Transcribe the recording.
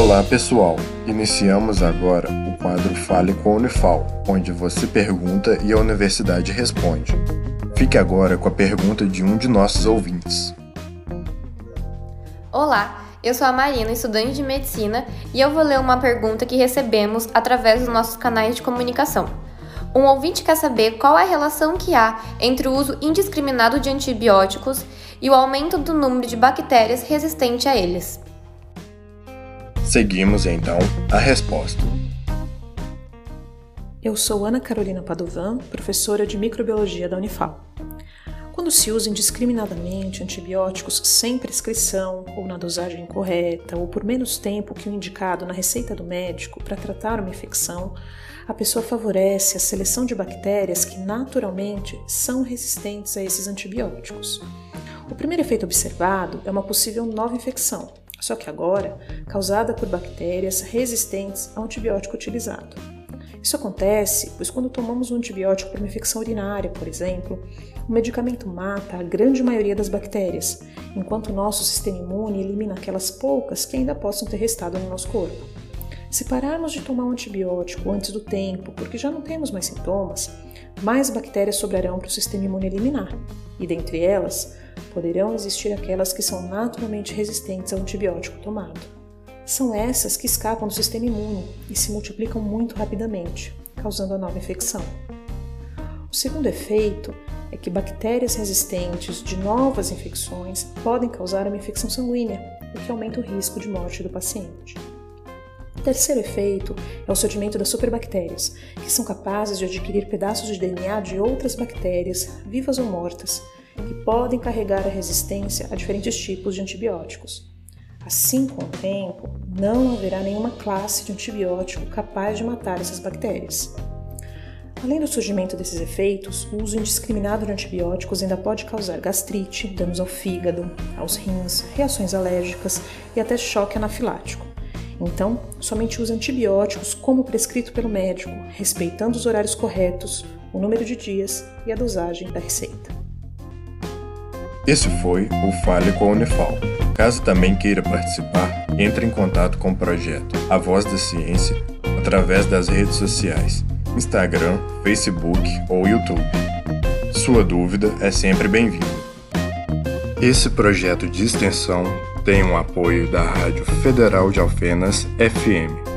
Olá pessoal, iniciamos agora o quadro Fale com a Unifal, onde você pergunta e a universidade responde. Fique agora com a pergunta de um de nossos ouvintes. Olá, eu sou a Marina, estudante de medicina, e eu vou ler uma pergunta que recebemos através dos nossos canais de comunicação. Um ouvinte quer saber qual é a relação que há entre o uso indiscriminado de antibióticos e o aumento do número de bactérias resistentes a eles. Seguimos então a resposta. Eu sou Ana Carolina Padovan, professora de microbiologia da Unifal. Quando se usa indiscriminadamente antibióticos sem prescrição, ou na dosagem correta, ou por menos tempo que o indicado na receita do médico para tratar uma infecção, a pessoa favorece a seleção de bactérias que naturalmente são resistentes a esses antibióticos. O primeiro efeito observado é uma possível nova infecção, só que agora causada por bactérias resistentes ao antibiótico utilizado. Isso acontece pois, quando tomamos um antibiótico para uma infecção urinária, por exemplo, o medicamento mata a grande maioria das bactérias, enquanto o nosso sistema imune elimina aquelas poucas que ainda possam ter restado no nosso corpo. Se pararmos de tomar um antibiótico antes do tempo, porque já não temos mais sintomas, mais bactérias sobrarão para o sistema imune eliminar, e dentre elas, poderão existir aquelas que são naturalmente resistentes ao antibiótico tomado. São essas que escapam do sistema imune e se multiplicam muito rapidamente, causando a nova infecção. O segundo efeito é que bactérias resistentes de novas infecções podem causar uma infecção sanguínea, o que aumenta o risco de morte do paciente. O terceiro efeito é o surgimento das superbactérias, que são capazes de adquirir pedaços de DNA de outras bactérias, vivas ou mortas, que podem carregar a resistência a diferentes tipos de antibióticos. Assim, com o tempo, não haverá nenhuma classe de antibiótico capaz de matar essas bactérias. Além do surgimento desses efeitos, o uso indiscriminado de antibióticos ainda pode causar gastrite, danos ao fígado, aos rins, reações alérgicas e até choque anafilático. Então, somente use antibióticos como prescrito pelo médico, respeitando os horários corretos, o número de dias e a dosagem da receita. Esse foi o Fale com a Unifal. Caso também queira participar, entre em contato com o projeto A Voz da Ciência através das redes sociais, Instagram, Facebook ou YouTube. Sua dúvida é sempre bem-vinda. Esse projeto de extensão tem o apoio da Rádio Federal de Alfenas FM